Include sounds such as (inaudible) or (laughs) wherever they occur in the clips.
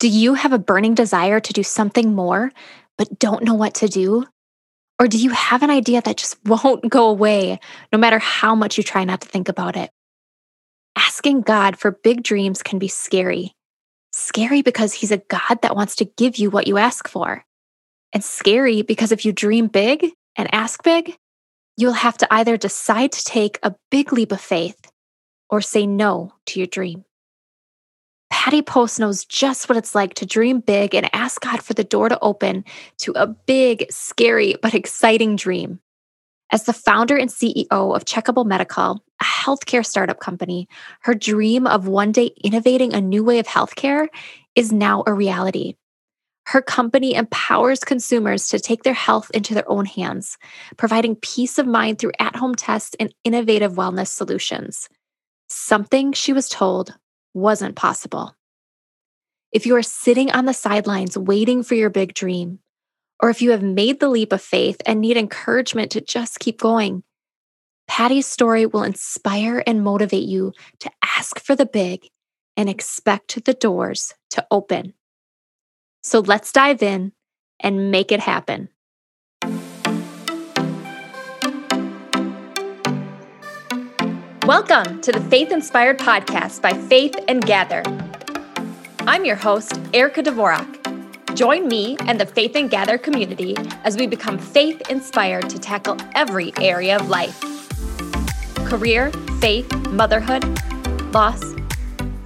Do you have a burning desire to do something more, but don't know what to do? Or do you have an idea that just (laughs) won't go away no matter how much you try not to think about it? Asking God for big dreams can be scary. Scary because He's a God that wants to give you what you ask for. And scary because if you dream big and ask big, you'll have to either decide to take a big leap of faith or say no to your dream. Patty Post knows just what it's like to dream big and ask God for the door to open to a big, scary, but exciting dream. As the founder and CEO of Checkable Medical, a healthcare startup company, her dream of one day innovating a new way of healthcare is now a reality. Her company empowers consumers to take their health into their own hands, providing peace of mind through at home tests and innovative wellness solutions. Something she was told wasn't possible. If you are sitting on the sidelines waiting for your big dream, or if you have made the leap of faith and need encouragement to just keep going, Patty's story will inspire and motivate you to ask for the big and expect the doors to open. So let's dive in and make it happen. Welcome to the Faith Inspired Podcast by Faith and Gather. I'm your host, Erica Dvorak. Join me and the Faith and Gather community as we become faith inspired to tackle every area of life career, faith, motherhood, loss,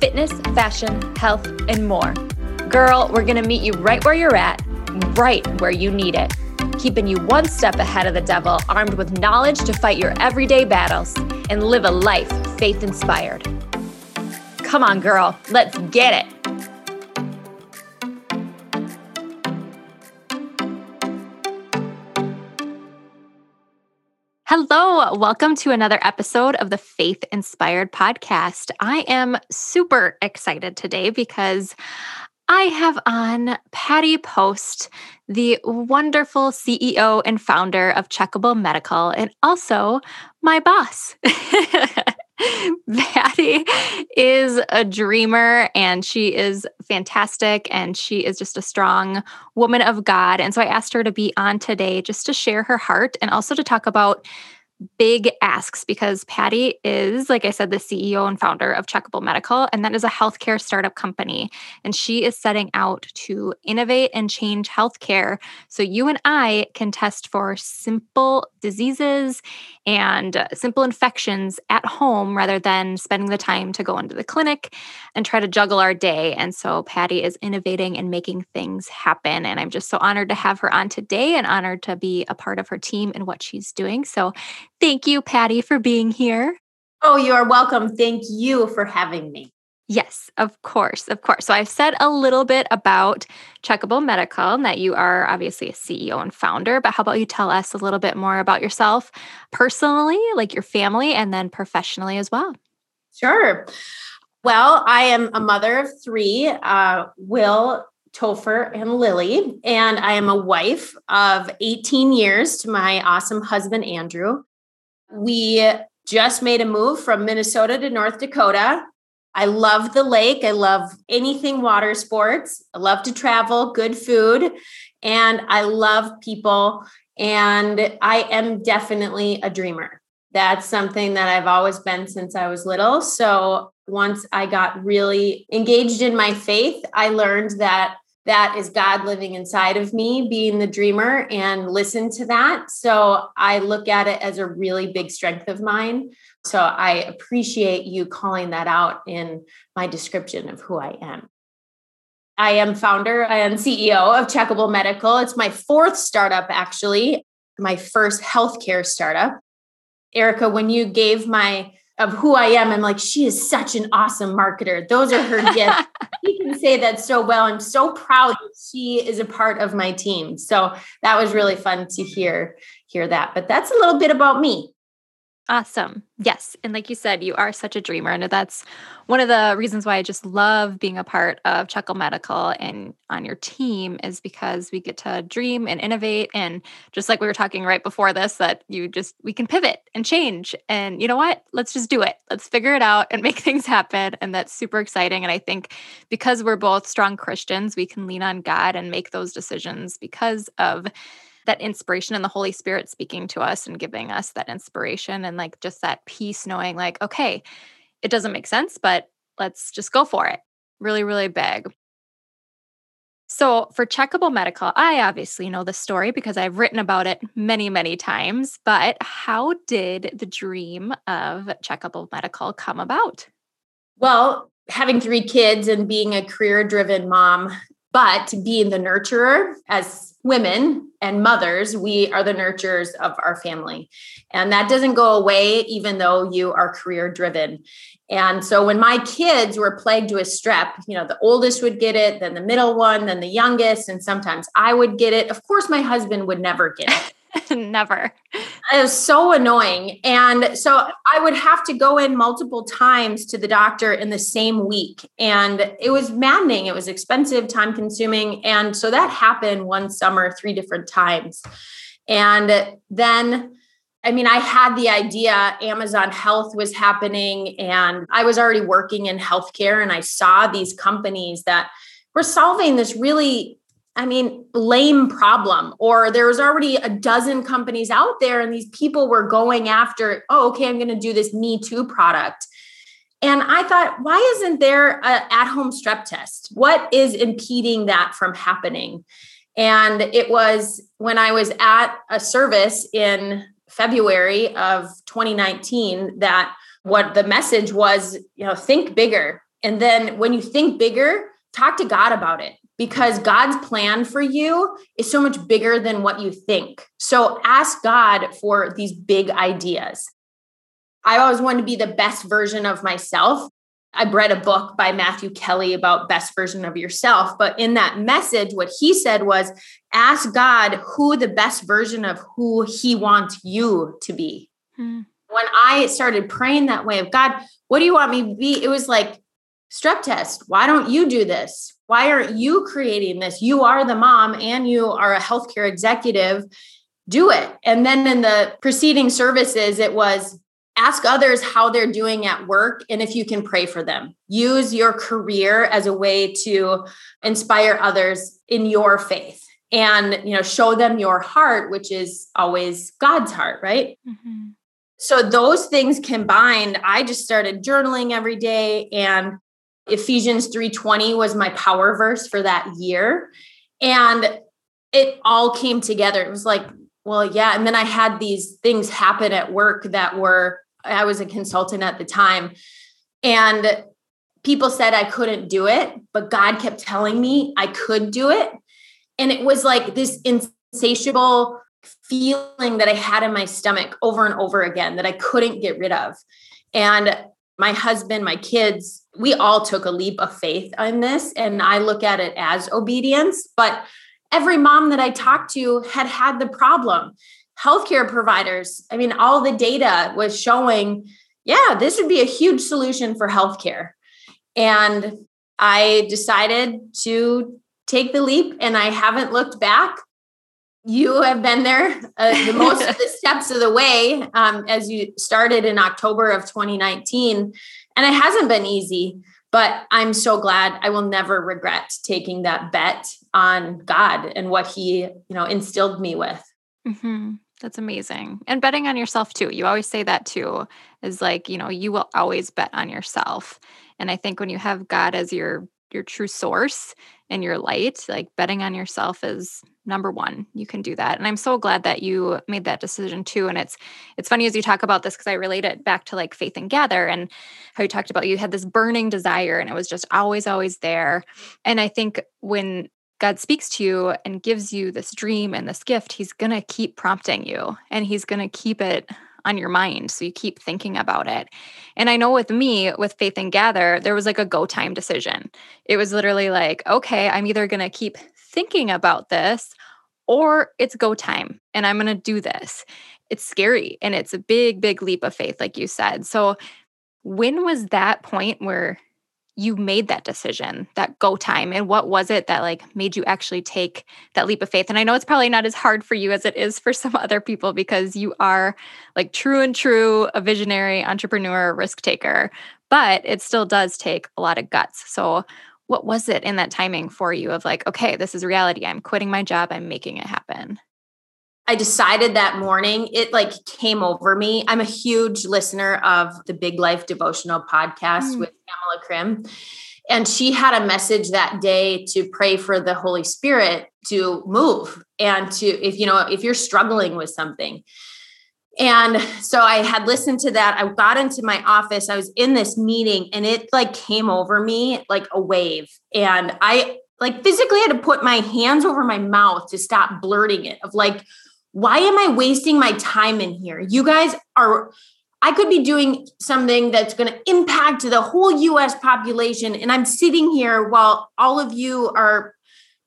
fitness, fashion, health, and more. Girl, we're going to meet you right where you're at, right where you need it, keeping you one step ahead of the devil, armed with knowledge to fight your everyday battles and live a life faith inspired. Come on, girl, let's get it. Hello, welcome to another episode of the Faith Inspired Podcast. I am super excited today because I have on Patty Post, the wonderful CEO and founder of Checkable Medical, and also my boss. (laughs) Patty is a dreamer and she is fantastic and she is just a strong woman of God. And so I asked her to be on today just to share her heart and also to talk about big asks because Patty is, like I said, the CEO and founder of Checkable Medical, and that is a healthcare startup company. And she is setting out to innovate and change healthcare so you and I can test for simple diseases and simple infections at home rather than spending the time to go into the clinic and try to juggle our day. And so Patty is innovating and making things happen. And I'm just so honored to have her on today and honored to be a part of her team and what she's doing. So thank you, Patty, for being here. Oh, you are welcome. Thank you for having me. Yes, of course, of course. So I've said a little bit about Checkable Medical and that you are obviously a CEO and founder, but how about you tell us a little bit more about yourself personally, like your family, and then professionally as well? Sure. Well, I am a mother of three, uh, Will, Topher, and Lily, and I am a wife of 18 years to my awesome husband, Andrew. We just made a move from Minnesota to North Dakota I love the lake. I love anything water sports. I love to travel, good food, and I love people. And I am definitely a dreamer. That's something that I've always been since I was little. So once I got really engaged in my faith, I learned that that is God living inside of me, being the dreamer, and listen to that. So I look at it as a really big strength of mine. So I appreciate you calling that out in my description of who I am. I am founder and CEO of Checkable Medical. It's my fourth startup, actually, my first healthcare startup. Erica, when you gave my of who I am, I'm like, she is such an awesome marketer. Those are her gifts. (laughs) she can say that so well. I'm so proud that she is a part of my team. So that was really fun to hear hear that. But that's a little bit about me. Awesome. Yes. And like you said, you are such a dreamer. And that's one of the reasons why I just love being a part of Checkable Medical and on your team is because we get to dream and innovate. And just like we were talking right before this, that you just, we can pivot and change. And you know what? Let's just do it. Let's figure it out and (laughs) make things happen. And that's super exciting. And I think because we're both strong Christians, we can lean on God and make those decisions because of that inspiration and the Holy Spirit speaking to us and giving us that inspiration and like just that peace, knowing like, okay, it doesn't make sense, but let's just go for it. Really, really big. So, for Checkable Medical, I obviously know the story because I've written about it many, many times. But how did the dream of Checkable Medical come about? Well, having three kids and being a career driven mom, but being the nurturer as women and mothers, we are the nurturers of our family. And that doesn't go away, even though you are career driven. And so when my kids were plagued with strep, you know, the oldest would get it, then the middle one, then the youngest, and sometimes I would get it. Of course, my husband would never get it. (laughs) Never. It was so annoying. And so I would have to go in multiple times to the doctor in the same week. And it was maddening. It was expensive, time consuming. And so that happened one summer, three different times. And then, I mean, I had the idea Amazon Health was happening, and I was already working in healthcare, and I saw these companies that were solving this really I mean, lame problem, or there was already a dozen companies out there, and these people were going after, oh, okay, I'm going to do this Me Too product. And I thought, why isn't there an at home strep test? What is impeding that from happening? And it was when I was at a service in February of 2019 that what the message was, you know, think bigger. And then when you think bigger, talk to God about it because God's plan for you is so much bigger than what you think. So ask God for these big ideas. I always want to be the best version of myself. I read a book by Matthew Kelly about best version of yourself, but in that message what he said was ask God who the best version of who he wants you to be. Hmm. When I started praying that way of God, what do you want me to be? It was like strep test. Why don't you do this? Why aren't you creating this? You are the mom and you are a healthcare executive. Do it. And then in the preceding services, it was ask others how they're doing at work and if you can pray for them. Use your career as a way to inspire others in your faith and you know show them your heart which is always God's heart, right? Mm-hmm. So those things combined, I just started journaling every day and Ephesians 3:20 was my power verse for that year. And it all came together. It was like, well, yeah. And then I had these things happen at work that were, I was a consultant at the time. And people said I couldn't do it, but God kept telling me I could do it. And it was like this insatiable feeling that I had in my stomach over and over again that I couldn't get rid of. And my husband, my kids, we all took a leap of faith on this. And I look at it as obedience. But every mom that I talked to had had the problem. Healthcare providers, I mean, all the data was showing, yeah, this would be a huge solution for healthcare. And I decided to take the leap and I haven't looked back you have been there uh, the (laughs) most of the steps of the way um, as you started in October of 2019. And it hasn't been easy, but I'm so glad I will never regret taking that bet on God and what He, you know, instilled me with. Mm-hmm. That's amazing. And betting on yourself too. You always say that too, is like, you know, you will always bet on yourself. And I think when you have God as your your true source and your light, like betting on yourself is number one. You can do that. And I'm so glad that you made that decision too. And it's it's funny as you talk about this because I relate it back to like faith and gather and how you talked about you had this burning desire and it was just always, always there. And I think when God speaks to you and gives you this dream and this gift, he's gonna keep prompting you and he's gonna keep it on your mind. So you keep thinking about it. And I know with me, with Faith and Gather, there was like a go time decision. It was literally like, okay, I'm either going to keep thinking about this or it's go time and I'm going to do this. it's scary and it's a big, big leap of faith, like you said. So, when was that point where you made that decision, that go time? And what was it that like made you actually take that leap of faith? And I know it's probably not as hard for you as it is for (laughs) some other people because you are like true and true a visionary entrepreneur, risk taker, but it still does take a lot of guts. So, what was it in that timing for you of like, okay, this is reality. I'm quitting my job, I'm making it happen? I decided that morning, it like came over me. I'm a huge listener of the Big Life Devotional podcast mm. with Pamela Krim. And she had a message that day to pray for the Holy Spirit to move and to, if you know, if you're struggling with something. And so I had listened to that. I got into my office. I was in this meeting and it like came over me like a wave. And I like physically had to put my hands over my mouth to stop blurting it of like, why am I wasting my time in here? You guys are, I could be doing something that's going to impact the whole US population. And I'm sitting here while all of you are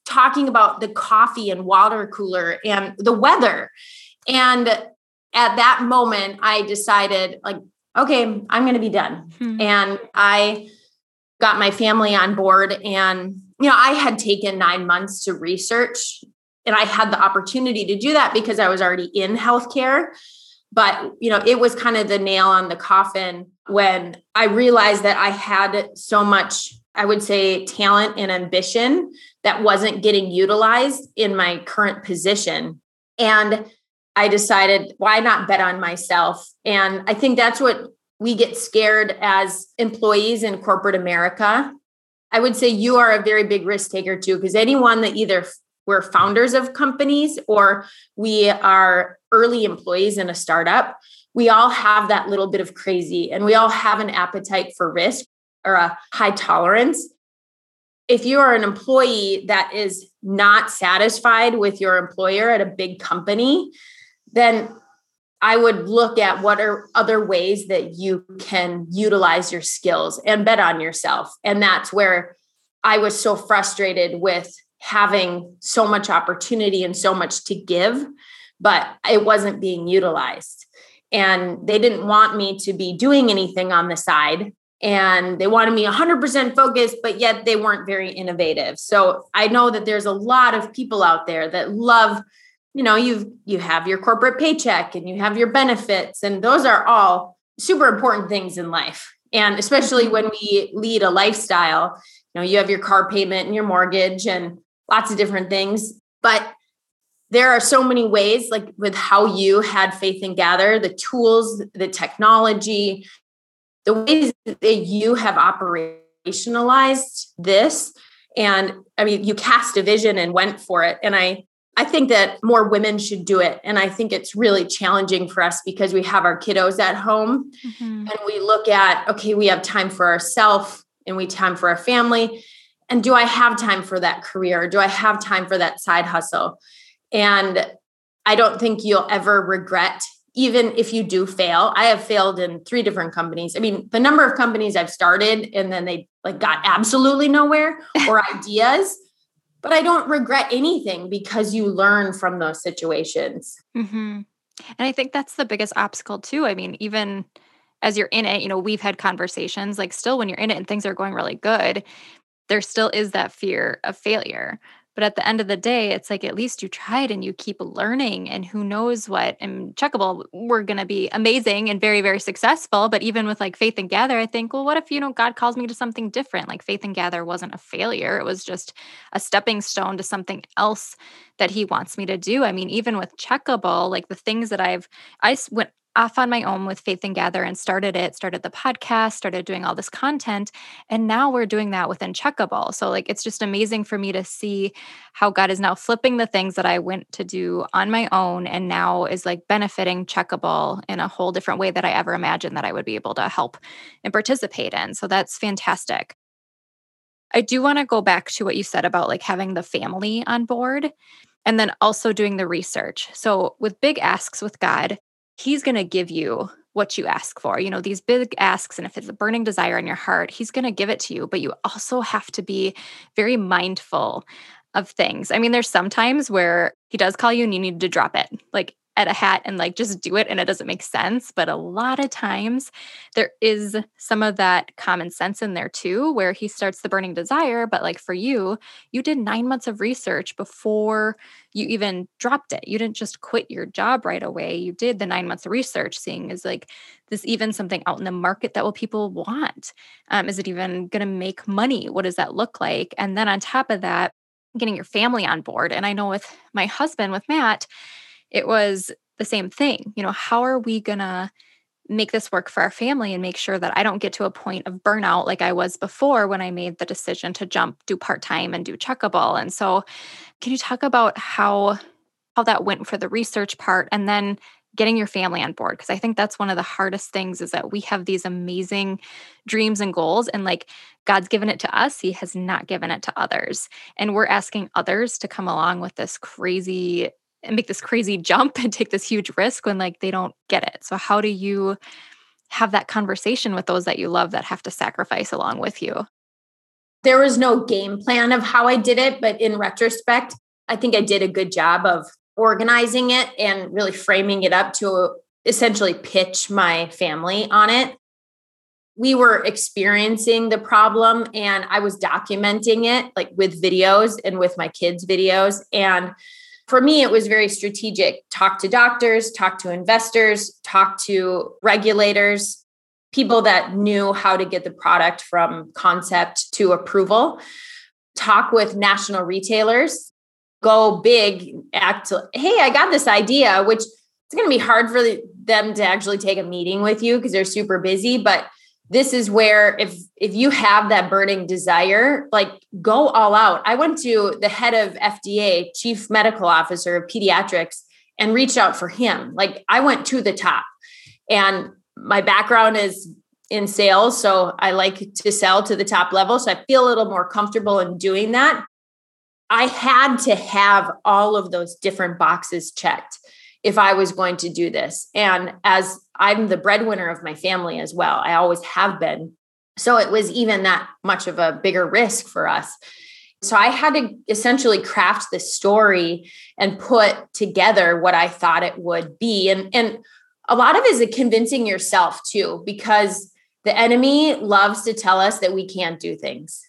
talking about the coffee and water cooler and the weather. And at that moment, I decided, like, okay, I'm going to be done. Hmm. And I got my family on board. And, you know, I had taken nine months to research and I had the opportunity to do that because I was already in healthcare. But, you know, it was kind of the nail on the coffin when I realized that I had so much, I would say, talent and ambition that wasn't getting utilized in my current position. And I decided, why not bet on myself? And I think that's what we get scared as employees in corporate America. I would say you are a very big risk taker too, because anyone that either we're founders of companies or we are early employees in a startup, we all have that little bit of crazy and we all have an appetite for risk or a high tolerance. If you are an employee that is not satisfied with your employer at a big company, then I would look at what are other ways that you can utilize your skills and bet on yourself. And that's where I was so frustrated with having so much opportunity and so much to give, but it wasn't being utilized. And they didn't want me to be doing anything on the side. And they wanted me 100% focused, but yet they weren't very innovative. So I know that there's a lot of people out there that love, you know, you've you have your corporate paycheck and you have your benefits, and those are all super important things in life. And especially when we lead a lifestyle, you know, you have your car payment and your mortgage and lots of different things. But there are so many ways, like with how you had faith and gather, the tools, the technology, the ways that you have operationalized this. And I mean, you cast a vision and went for it. And I I think that more women should do it. And I think it's really challenging for us because we have our kiddos at home mm-hmm. and we look at, okay, we have time for ourselves and we time for our family and do I have time for that career? Do I have time for that side hustle? And I don't think you'll ever regret even if you do fail. I have failed in three different companies. I mean, the number of companies I've started and then they like got absolutely nowhere (laughs) or ideas, but I don't regret anything because you learn from those situations. Mm-hmm. And I think that's the biggest obstacle too. I mean, even as you're in it, you know, we've had conversations like still when you're in it and things are going really good, there still is that fear of failure. But at the end of the day, it's like at least you tried and you keep learning, and who knows what. And Checkable, we're going to be amazing and very, very successful. But even with like Faith and Gather, I think, well, what if, you know, God calls me to something different? Like Faith and Gather wasn't a failure, it was just a stepping stone to something else that He wants me to do. I mean, even with Checkable, like the things that I've, I went off on my own with Faith and Gather and started it, started the podcast, started doing all this content. And now we're doing that within Checkable. So, like, it's just amazing for me to see how God is now flipping the things that I went to do on my own and now is like benefiting Checkable in a whole different way that I ever imagined that I would be able to help and participate in. So, that's fantastic. I do want to go back to what you said about like having the family on board and then also doing the research. So, with big asks with God, he's going to give you what you ask for. You know, these big asks, and if it's a burning desire in your heart, he's going to give it to you. But you also have to be very mindful of things. I mean, there's sometimes where he does call you and you need to drop it. Like at a hat and like just do it and it doesn't make sense. But a lot of times there is some of that common sense in there too, where he starts the burning desire. But like for you, you did nine months of research before you even dropped it. You didn't just quit your job right away. You did the nine months of research, seeing is like this even something out in the market that will people want? Um, is it even going to make money? What does that look like? And then on top of that, getting your family on board. And I know with my husband, with Matt, it was the same thing. You know, how are we going to make this work for our family and make sure that I don't get to a point of burnout like I was before when I made the decision to jump, do part time, and do checkable. And so, can you talk about how how that went for the research part, and then getting your family on board? Because I think that's one of the hardest things is that we have these amazing dreams and goals, and like God's given it to us, He has not given it to others, and we're asking others to come along with this crazy and make this crazy jump (laughs) and take this huge risk when like they don't get it. So how do you have that conversation with those that you love that have to sacrifice along with you? There was no game plan of how I did it, but in retrospect, I think I did a good job of organizing it and really framing it up to essentially pitch my family on it. We were experiencing the problem and I was documenting it like with videos and with my kids' videos. And for me, it was very strategic talk to doctors, talk to investors, talk to regulators, people that knew how to get the product from concept to approval, talk with national retailers, go big, act, hey, I got this idea, which it's going to be hard for them to actually take a meeting with you because they're super busy. But this is where if if you have that burning desire like go all out. I went to the head of fda chief medical officer of pediatrics and reached out for him. Like i went to the top. And my background is in sales so i like to sell to the top level so i feel a little more comfortable in doing that. I had to have all of those different boxes checked if I was going to do this. And as I'm the breadwinner of my family as well, I always have been. So it was even that much of a bigger risk for us. So I had to essentially craft the story and put together what I thought it would be. And, and a lot of it is convincing yourself too, because the enemy loves to tell us that we can't do things.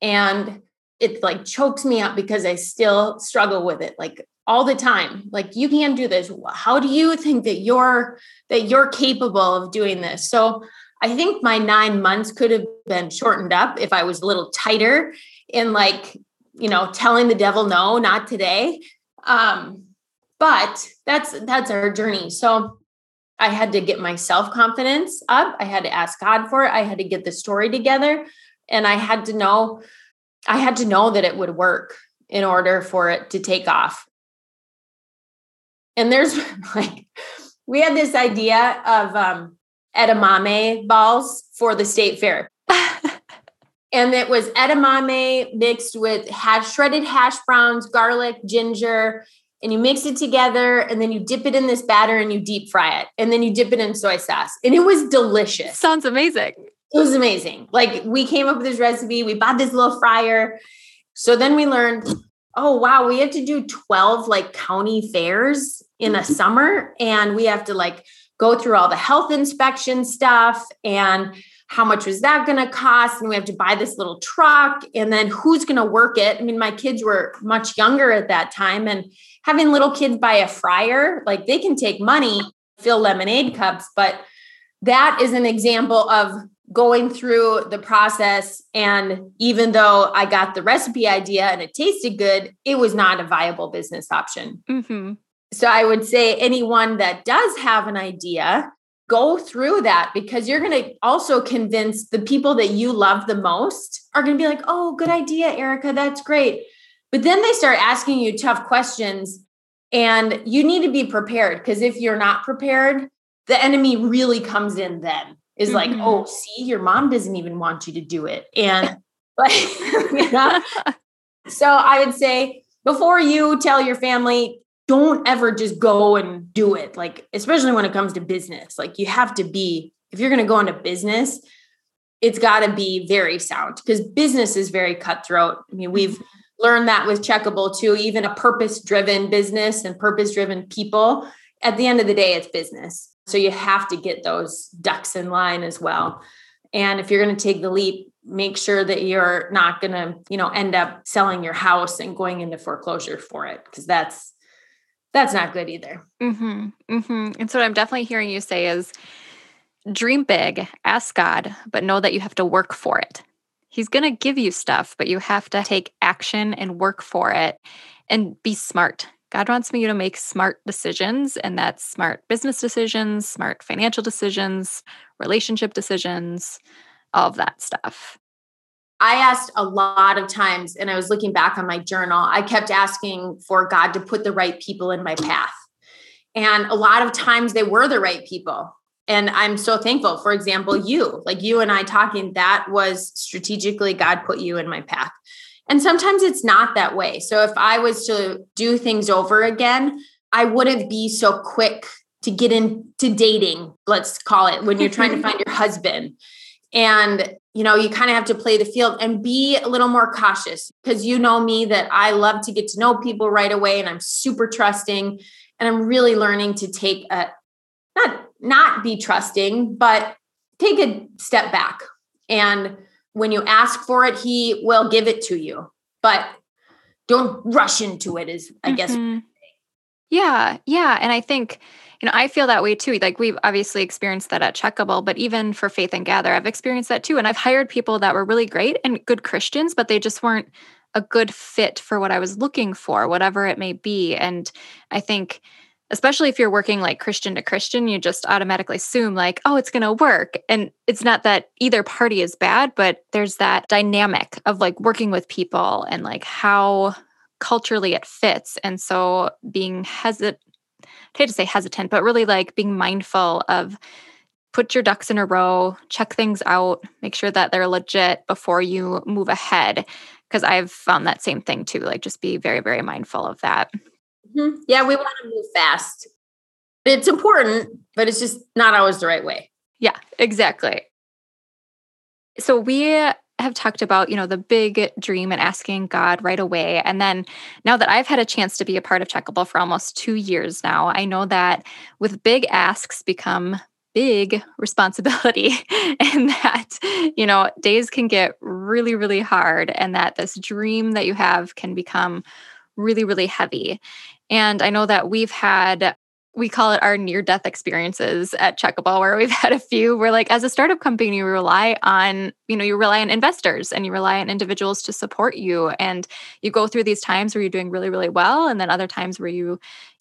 And it like chokes me up because I still struggle with it. Like all the time. Like you can't do this. How do you think that you're that you're capable of doing this? So i think my 9 months could have been shortened up if i was a little tighter in like you know telling the devil no not today. Um but that's that's our journey. So i had to get my self confidence up. I had to ask god for it. I had to get the story together. And i had to know i had to know that it would work in order for it to take off and there's (laughs) like, we had this idea of um, edamame balls for the state fair. (laughs) and it was edamame mixed with hash, shredded hash browns, garlic, ginger, and you mix it together and then you dip it in this batter and you deep fry it. And then you dip it in soy sauce. And it was delicious. Sounds amazing. It was amazing. Like we came up with this recipe, we bought this little fryer. So then we learned oh wow. We have to do 12 like county fairs in a mm-hmm. summer and we have to like go through all the health inspection stuff and how much was that going to cost and we have to buy this little truck and then who's going to work it? I mean my kids were much younger at that time and having little kids buy a fryer like they can take money fill lemonade cups but that is an example of going through the process. And even though i got the recipe idea and it tasted good it was not a viable business option. Mm-hmm. so i would say anyone that does have an idea go through that because you're going to also convince the people that you love the most are going to be like oh good idea erica that's great. But then they start asking you tough questions and you need to be prepared because if you're not prepared the enemy really comes in then is mm-hmm. like, oh, see, your mom doesn't even want you to do it. And (laughs) (laughs) like, you know? so I would say before you tell your family, don't ever just go and do it. Like, especially when it comes to business, like you have to be, if you're going to go into business, it's got to be very sound because business is very cutthroat. I mean, we've mm-hmm. learned that with Checkable too, even a purpose driven business and purpose driven people at the end of the day, it's business. So you have to get those ducks in line as well. And if you're going to take the leap, make sure that you're not going to, you know, end up selling your house and going into foreclosure for it because that's that's not good either. Mm-hmm, mm-hmm. And so what I'm definitely hearing you say is dream big, ask God, but know that you have to work for it. He's going to give you stuff, but you have to take action and work for it and be smart. God wants me to make smart decisions, and that's smart business decisions, smart financial decisions, relationship decisions, all of that stuff. I asked a lot of times, and I was looking back on my journal, I kept asking for God to put the right people in my path. And a lot of times they were the right people. And I'm so thankful. For example, you, like you and I talking, that was strategically God put you in my path. And sometimes it's not that way. So if I was to do things over again, I wouldn't be so quick to get into dating, let's call it, when you're trying to find (laughs) your husband. And, you know, you kind of have to play the field and be a little more cautious because you know me that I love to get to know people right away and I'm super trusting. And I'm really learning to take a, not, not be trusting, but take a step back and when you ask for it, he will give it to you. But don't rush into it, is I mm-hmm. guess. Yeah. Yeah. And I think, you know, I feel that way too. Like we've obviously experienced that at Checkable, but even for Faith and Gather, I've experienced that too. And I've hired people that were really great and good Christians, but they just weren't a good fit for what I was looking for, whatever it may be. And I think especially if you're working like Christian to Christian, you just automatically assume, like, oh, it's going to work. And it's not that either party is bad, but there's that dynamic of like working with people and like how culturally it fits. And so being hesitant, I hate to say hesitant, but really like being mindful of put your ducks in a row, check things out, make sure that they're legit before you move ahead. Because I've found that same thing too. Like, just be very, very mindful of that. Mm-hmm. Yeah, we want to move fast. It's important, but it's just not always the right way. Yeah, exactly. So we have talked about, you know, the big dream and asking God right away. And then now that I've had a chance to be a part of Checkable for almost 2 years now, I know that with big asks become big responsibility (laughs) and that you know days can get really really hard and that this dream that you have can become really really heavy and I know that we've had we call it our near death experiences at Checkable, where we've (laughs) had a few where, like, as a startup company, you rely on, you know, you rely on investors and you rely on individuals to support you. And you go through these times where you're doing really, really well, and then other times where you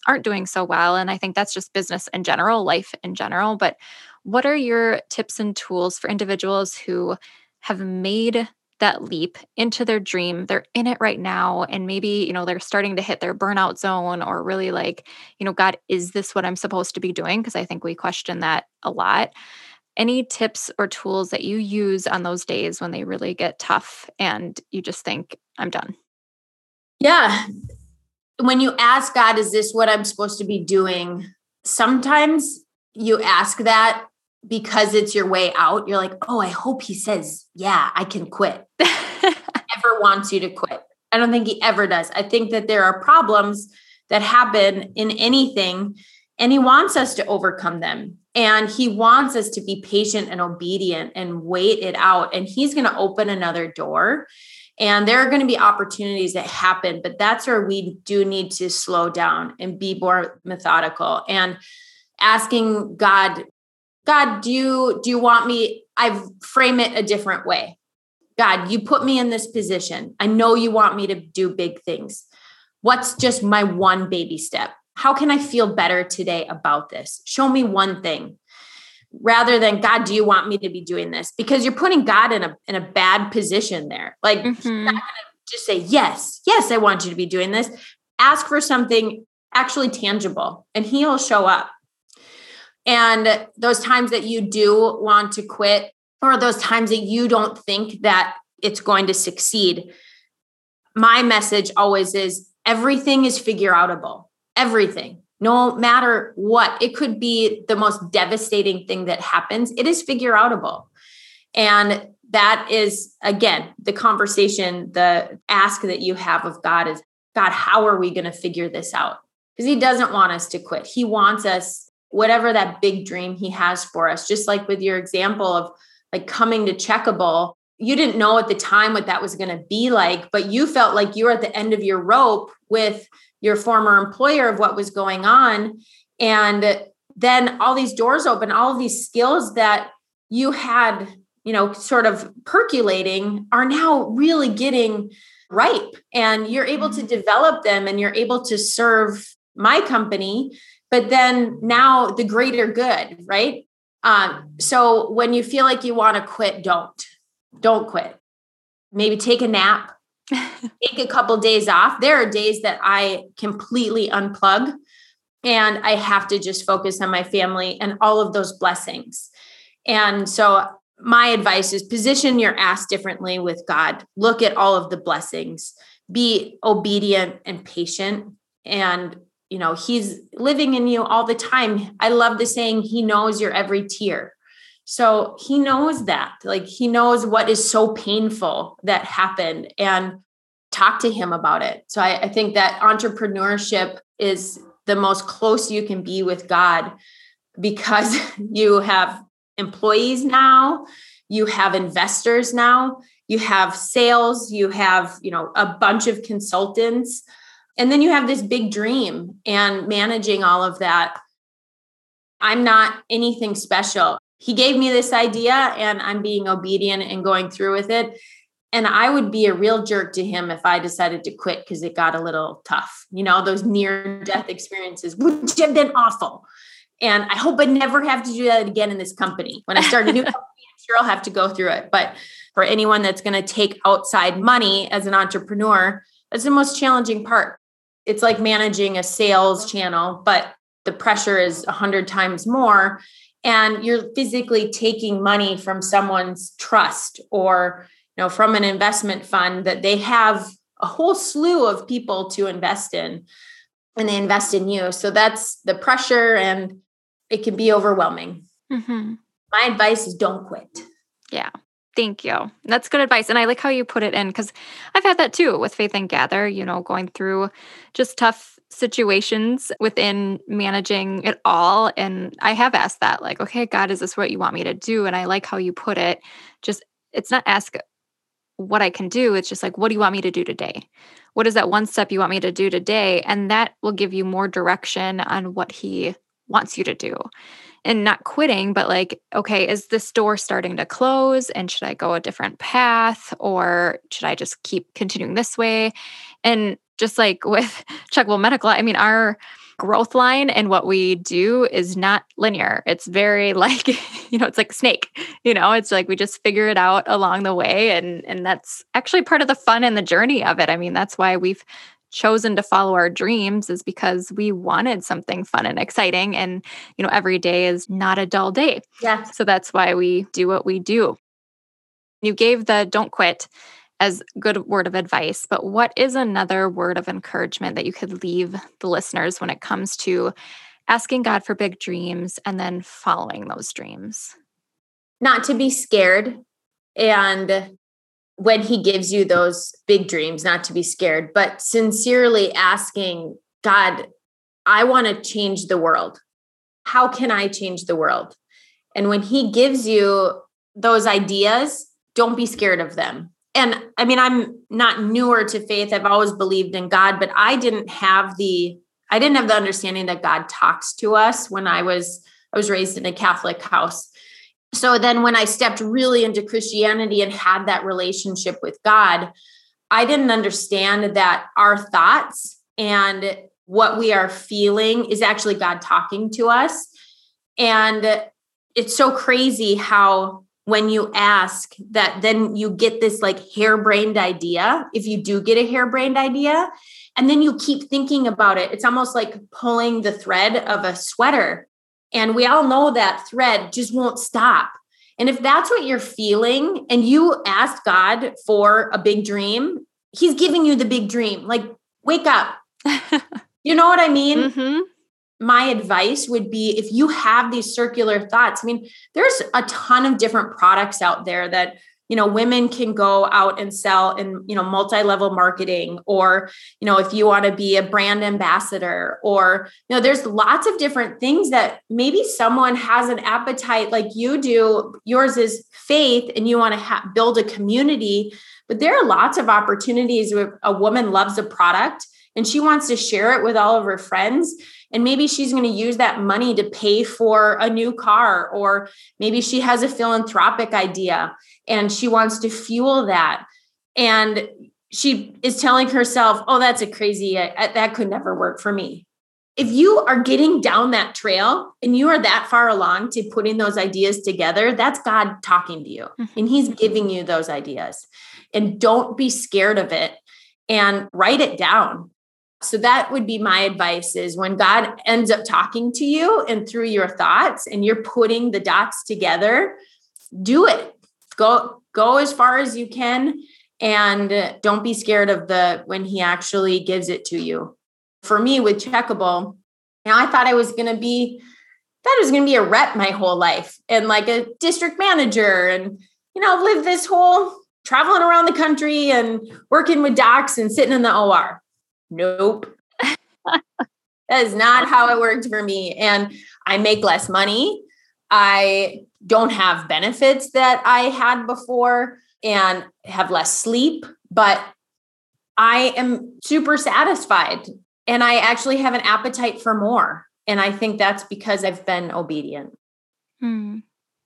aren't doing so well. And I think that's just business in general, life in general. But what are your tips and tools for individuals who have made that leap into their dream. They're in it right now. And maybe, you know, they're starting to hit their burnout zone or really like, you know, God, is this what I'm supposed to be doing? Because I think we question that a lot. Any tips or tools that you use on those days when they really get tough and you just think, I'm done? Yeah. When you ask God, is this what I'm supposed to be doing? Sometimes you ask that because it's your way out, you're like, oh, I hope he says, yeah, I can quit. (laughs) Never wants you to quit. I don't think he ever does. I think that there are problems that happen in anything, and he wants us to overcome them. And he wants us to be patient and obedient and wait it out. And he's going to open another door. And there are going to be opportunities that happen, but that's where we do need to slow down and be more methodical and asking God God, do you do you want me? I frame it a different way. God, you put me in this position. I know you want me to do big things. What's just my one baby step? How can I feel better today about this? Show me one thing rather than God, do you want me to be doing this? Because you're putting God in a in a bad position there. Like mm-hmm. not gonna just say, yes, yes, I want you to be doing this. Ask for something actually tangible and he'll show up. And those times that you do want to quit, or those times that you don't think that it's going to succeed, my message always is everything is figure outable. Everything, no matter what. It could be the most devastating thing that happens, it is figure outable. And that is, again, the conversation, the ask that you have of God is God, how are we going to figure this out? because he doesn't want us to quit. He wants us, whatever that big dream he has for us, just like with your example of like coming to checkable. You didn't know at the time what that was going to be like, but you felt like you were at the end of your rope with your former employer of what was going on. And then all these doors open, all of these skills that you had, you know, sort of percolating are now really getting ripe and you're able to mm-hmm. develop them and you're able to serve my company but then now the greater good right um, so when you feel like you want to quit don't don't quit maybe take a nap (laughs) take a couple days off there are days that i completely unplug and i have to just focus on my family and all of those blessings and so my advice is position your ass differently with God. Look at all of the blessings. Be obedient and patient. And, you know, He's living in you all the time. I love the saying, He knows your every tear. So He knows that. Like, He knows what is so painful that happened and talk to Him about it. So I, I think that entrepreneurship is the most close you can be with God because (laughs) you have employees now, you have investors now, you have sales, you have, you know, a bunch of consultants. And then you have this big dream and managing all of that. I'm not anything special. He gave me this idea and I'm being obedient and going through with it. And I would be a real jerk to him if I decided to quit because it got a little tough. You know, those near death experiences would have been awful. And I hope I never have to do that again in this company. When I start a new (laughs) company, I'm sure I'll have to go through it. But for anyone that's going to take outside money as an entrepreneur, that's the most challenging part. It's like managing a sales channel, but the pressure is a hundred times more. And you're physically taking money from someone's trust or you know from an investment fund that they have a whole slew of people to invest in and they invest in you. So that's the pressure and it can be overwhelming. Mm-hmm. My advice is don't quit. Yeah. Thank you. That's good advice. And I like how you put it in because I've had that too with Faith and Gather, you know, going through just tough situations within managing it all. And I have asked that, like, okay, God, is this what you want me to do? And I like how you put it. Just, it's not ask what I can do. It's just like, what do you want me to do today? What is that one step you want me to do today? And that will give you more direction on what He wants you to do and not quitting but like okay is this door starting to close and should i go a different path or should i just keep continuing this way? And just like (laughs) with checkable medical i mean our growth line and what we do is not linear. It's very (laughs) like you know it's like snake you know? It's like we just figure it out along the way and and that's actually part of the fun and the journey of it. I mean that's why we've chosen to follow our dreams is because we wanted something fun and exciting and you know every day is not a dull day. Yeah so that's why we do what we do. You gave the don't quit as good word of advice but what is another word of encouragement that you could leave the listeners when it comes to asking god for big dreams and then following those dreams? Not to be scared and when he gives you those big dreams, not to be scared, but sincerely asking God, I want to change the world. How can I change the world? And when he gives you those ideas, don't be scared of them. And I mean, I'm not newer to faith. I've always believed in God, but I didn't have the I didn't have the understanding that God talks to us when I was I was raised in a Catholic house so then when I stepped really into Christianity and had that relationship with God, I didn't understand that our thoughts and what we are feeling is actually God talking to us. And it's so crazy how when you ask that then you get this like harebrained idea if you do get a harebrained idea and then you keep thinking about it it's almost like pulling the thread of a sweater and we all know that thread just won't stop. And if that's what you're feeling and you ask God for a big dream, He's giving you the big dream. Like, wake up. (laughs) you know what I mean? Mm-hmm. My advice would be if you have these circular thoughts, I mean, there's a ton of different products out there that you know women can go out and sell in you know multi-level marketing or you know if you want to be a brand ambassador or you know there's lots of different things that maybe someone has an appetite like you do. Yours is faith and you want to ha- build a community but there are lots of opportunities where a woman loves a product and she wants to share it with all of her friends. And maybe she's going to use that money to pay for a new car or maybe she has a philanthropic idea and she wants to fuel that. And she is telling herself oh that's a crazy I, that could never work for me. If you are getting down that trail and you are that far along to putting those ideas together that's god talking to you mm-hmm. and he's giving you those ideas. And don't be scared of it and write it down so that would be my advice is when God ends up talking to you and through your thoughts and you're putting the dots together, do it. Go go as far as you can and don't be scared of the when he actually gives it to you. For me with Checkable, know, I thought I was going to be thought I was going to be a rep my whole life and like a district manager and you know, live this whole traveling around the country and working with docs and sitting in the OR nope. that is not how it worked for me. And I make less money. I don't have benefits that I had before and have less sleep, but I am super satisfied and I actually have an appetite for more. And I think that's because I've been obedient. Hmm.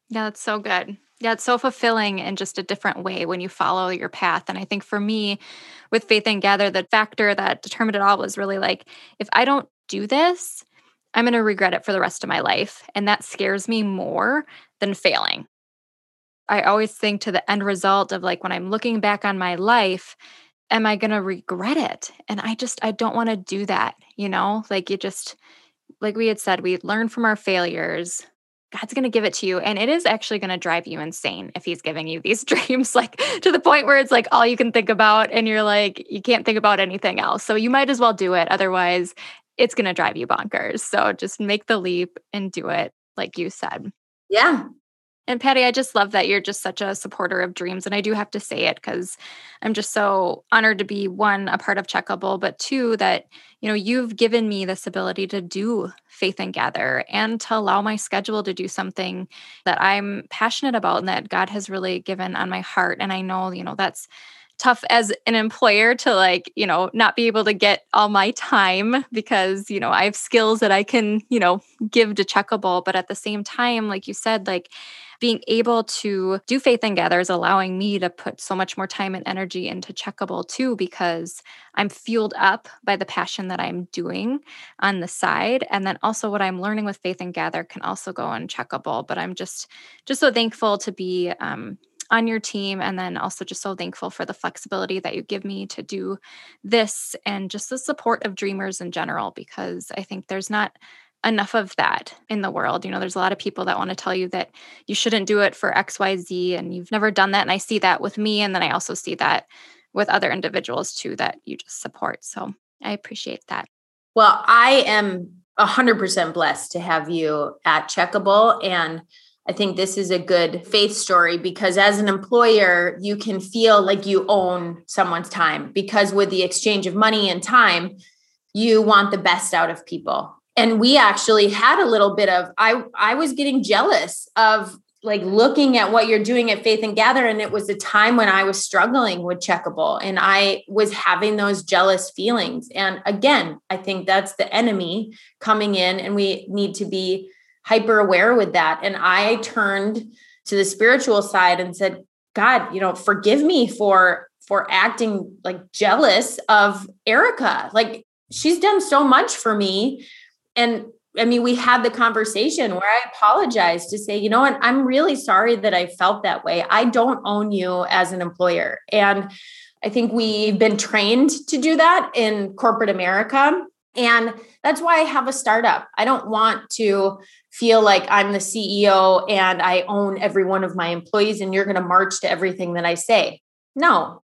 Yeah, that's so good. Yeah, it's so fulfilling in just a different way when you follow your path. And I think for me, with Faith and Gather, the factor that determined it all was really like, if I don't do this, I'm going to regret it for the rest of my life. And that scares me more than failing. I always think to the end result of like when I'm looking back on my life, am I going to regret it? And I just, I don't want to do that, you know? Like you just, like we had said, we learn from our failures God's going to give it to you. And it is actually going to drive you insane if He's giving you these (laughs) dreams, like to the point where it's like all you can think about, and you're like, you can't think about anything else. So you might as well do it. Otherwise, it's going to drive you bonkers. So just make the leap and do it, like you said. Yeah. And Patty, I just love that you're just such a supporter of dreams. And I do have to say it because I'm just so honored to be one, a part of Checkable, but two, that, you know, you've given me this ability to do Faith and Gather and to allow my schedule to do something that I'm passionate about and that God has really given on my heart. And I know, you know, that's tough as an employer to like you know not be able to get all my time because you know i have skills that i can you know give to checkable but at the same time like you said like being able to do faith and gather is allowing me to put so much more time and energy into checkable too because i'm fueled up by the passion that i'm doing on the side and then also what i'm learning with faith and gather can also go on checkable but i'm just just so thankful to be um, on your team and then also just so thankful for the flexibility that you give me to do this and just the support of dreamers in general because i think there's not enough of that in the world. You know, there's a lot of people that want to tell you that you shouldn't do it for XYZ and you've never done that. And I see that with me. And then I also see that with other individuals too that you just support. So I appreciate that. Well, I am 100% blessed to have you at Checkable. And I think this is a good faith story because as an employer, you can feel like you own someone's time because with the exchange of money and time, you want the best out of people and we actually had a little bit of i i was getting jealous of like looking at what you're doing at faith and gather and it was a time when i was struggling with checkable and i was having those jealous feelings. And again i think that's the enemy coming in and we need to be hyper aware with that. And i turned to the spiritual side and said god you know forgive me for for acting like jealous of erica. Like she's done so much for me and I mean, we had the conversation where I apologized to say, you know what, I'm really sorry that I felt that way. I don't own you as an employer. And I think we've been trained to do that in corporate America. And that's why I have a startup. I don't want to feel like I'm the CEO and I own every one of my employees and you're going to march to everything that I say. No.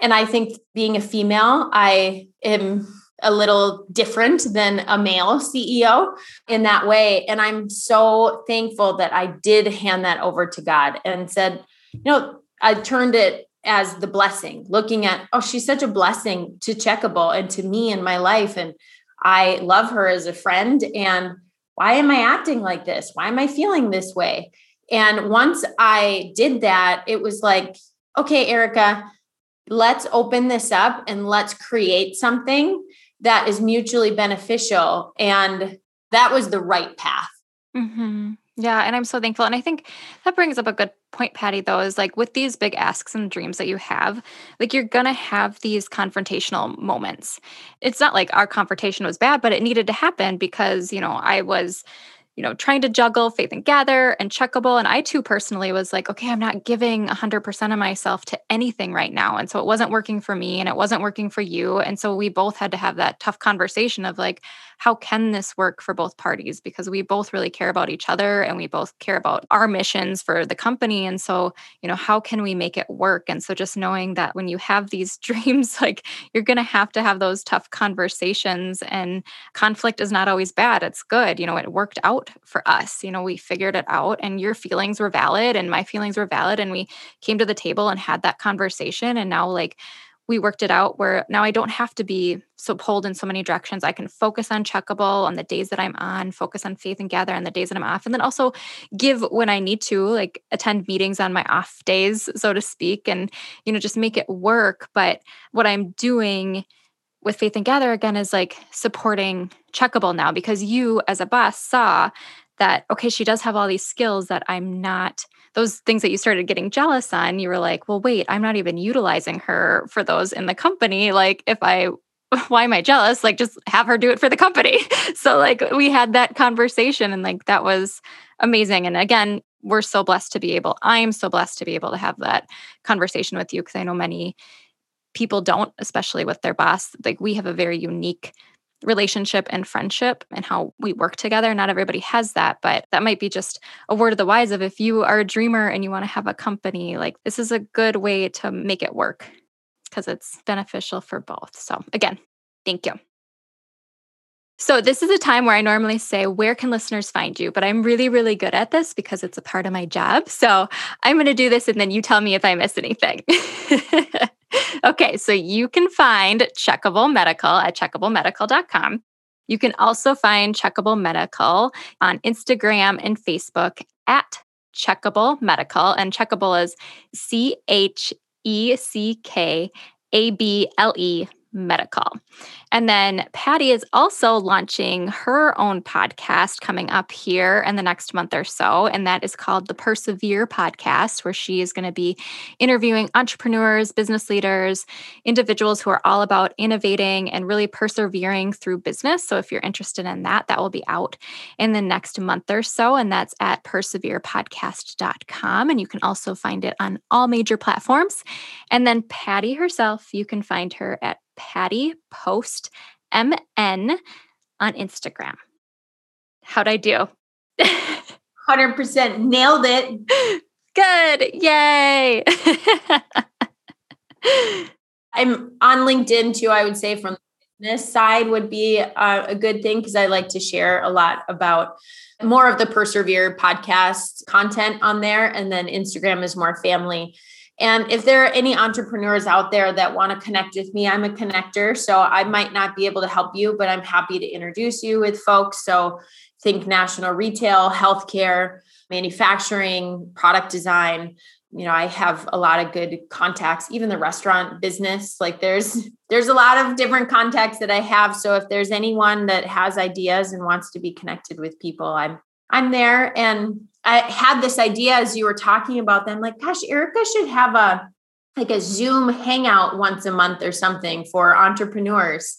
And I think being a female, I am a little different than a male CEO in that way. And I'm so thankful that I did hand that over to God and said, you know, I turned it as the blessing, looking at, oh, she's such a blessing to Checkable and to me in my life. And I love her as a friend. And why am I acting like this? Why am I feeling this way? And once I did that, it was like, okay, Erica, let's open this up and let's create something that is mutually beneficial. And that was the right path. Mm-hmm. Yeah. And I'm so thankful. And I think that brings up a good point, Patty, though, is like with these big asks and dreams that you have, like you're going to have these confrontational moments. It's not like our confrontation was bad, but it needed to happen because, you know, I was you know, trying to juggle Faith and Gather and Checkable. And I too personally was like, okay, I'm not giving 100% of myself to anything right now. And so it wasn't working for me and it wasn't working for you. And so we both had to have that tough conversation of like, how can this work for both parties? Because we both really care about each other and we both care about our missions for the company. And so, you know, how can we make it work? And so just knowing that when you have these (laughs) dreams, like you're going to have to have those tough conversations and conflict is not always bad. It's good. You know, it worked out for us. You know, we figured it out and your feelings were valid and my feelings were valid. And we came to the table and had that conversation. And now, like, we worked it out where now I don't have to be so pulled in so many directions. I can focus on checkable on the days that I'm on, focus on faith and gather on the days that I'm off, and then also give when I need to, like attend meetings on my off days, so to speak, and you know, just make it work. But what I'm doing with Faith and Gather again is like supporting checkable now because you as a boss saw that okay, she does have all these skills that I'm not those things that you started getting jealous on, you were like, well, wait, I'm not even utilizing her for those in the company. Like, if I, (laughs) why am I jealous? Like, just have her do it for the company. (laughs) So, like, we had that conversation and like that was amazing. And again, we're so blessed to be able, I'm so blessed to be able to have that conversation with you because I know many people don't, especially with their boss. Like, we have a very unique relationship and friendship and how we work together. Not everybody has that, but that might be just a word of the wise of if you are a dreamer and you want to have a company, like this is a good way to make it work because it's beneficial for both. So, again, thank you. So, this is a time where I normally say, Where can listeners find you? But I'm really, really good at this because it's a part of my job. So, I'm going to do this and then you tell me if I miss anything. (laughs) okay, so you can find Checkable Medical at checkablemedical.com. You can also find Checkable Medical on Instagram and Facebook at Checkable Medical. And Checkable is C H E C K A B L E medical. And then Patty is also launching her own podcast coming up here in the next month or so. And that is called the Persevere Podcast, where she is going to be interviewing entrepreneurs, business leaders, individuals who are all about innovating and really persevering through business. So if you're interested in that, that will be out in the next month or so. And that's at perseverepodcast.com. And you can also find it on all major platforms. And then Patty herself, you can find her at Patty Post MN on Instagram. How'd I do? (laughs) 100% nailed it. Good. Yay. (laughs) I'm on LinkedIn too, I would say from this side would be a, a good thing because I like to share a lot about more of the Persevere podcast content on there. And then Instagram is more family and if there are any entrepreneurs out there that want to connect with me, I'm a connector. So I might not be able to help you, but I'm happy to introduce you with folks. So think national retail, healthcare, manufacturing, product design. You know, I have a lot of good contacts, even the restaurant business. Like there's there's a lot of different contacts that I have. So if there's anyone that has ideas and wants to be connected with people, I'm I'm there. And I had this idea as you were talking about them, like, gosh, Erica should have a like a Zoom hangout once a month or something for entrepreneurs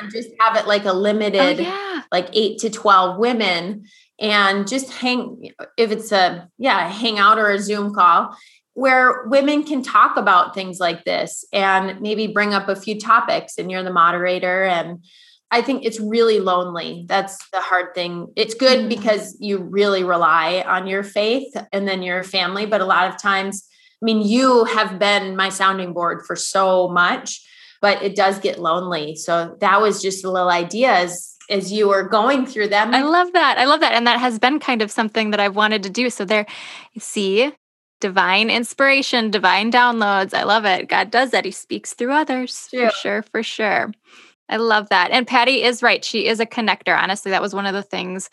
and just have it like a oh, limited, oh, yeah. like eight to 12 women and just hang, if it's a, yeah, a hangout or a Zoom call where women can talk about things like this and maybe bring up a few topics and you're the moderator and I think it's really lonely. That's the hard thing. It's good mm-hmm. because you really rely on your faith and then your family. But a lot of times, I mean, you have been my sounding board for so much, but it does get lonely. So that was just a little idea as, as you were going through them. I love that. I love that. And that has been kind of something that I've wanted to do. So there, see, divine inspiration, divine downloads. I love it. God does that. He speaks through others. True. For sure, for sure. I love that. And Patty is right. She is a connector. Honestly, that was one of the things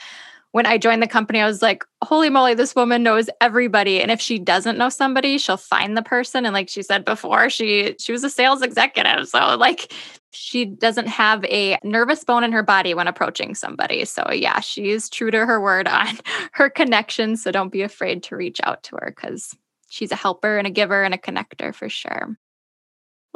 when I joined the company, I was like, holy moly, this woman knows everybody. And if she doesn't know somebody, she'll find the person. And like she said before, she she was a sales executive. So like she doesn't have a nervous bone in her body when approaching somebody. So yeah, she is true to her word on (laughs) her connections. So don't be afraid to reach out to her because she's a helper and a giver and a connector for sure.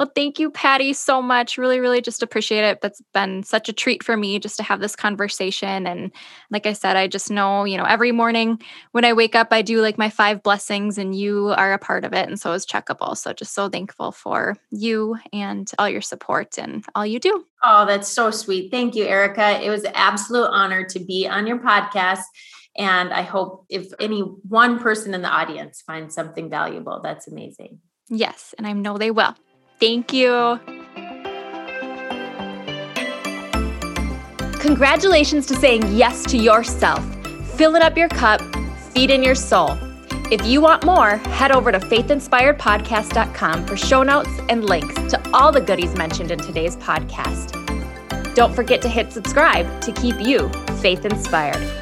Well, thank you, Patty, so much. Really, really just appreciate it. That's been such a treat for me just to have this conversation. And like I said, I just know, you know, every morning when I wake up, I do like my five blessings, and you are a part of it. And so is Checkable. So just so thankful for you and all your support and all you do. Oh, that's so sweet. Thank you, Erica. It was an absolute honor to be on your podcast. And I hope if any one person in the audience finds something valuable, that's amazing. Yes. And I know they will. Thank you. Congratulations to saying yes to yourself, filling up your cup, feeding your soul. If you want more, head over to faithinspiredpodcast.com for show notes and links to all the goodies mentioned in today's podcast. Don't forget to hit subscribe to keep you faith inspired.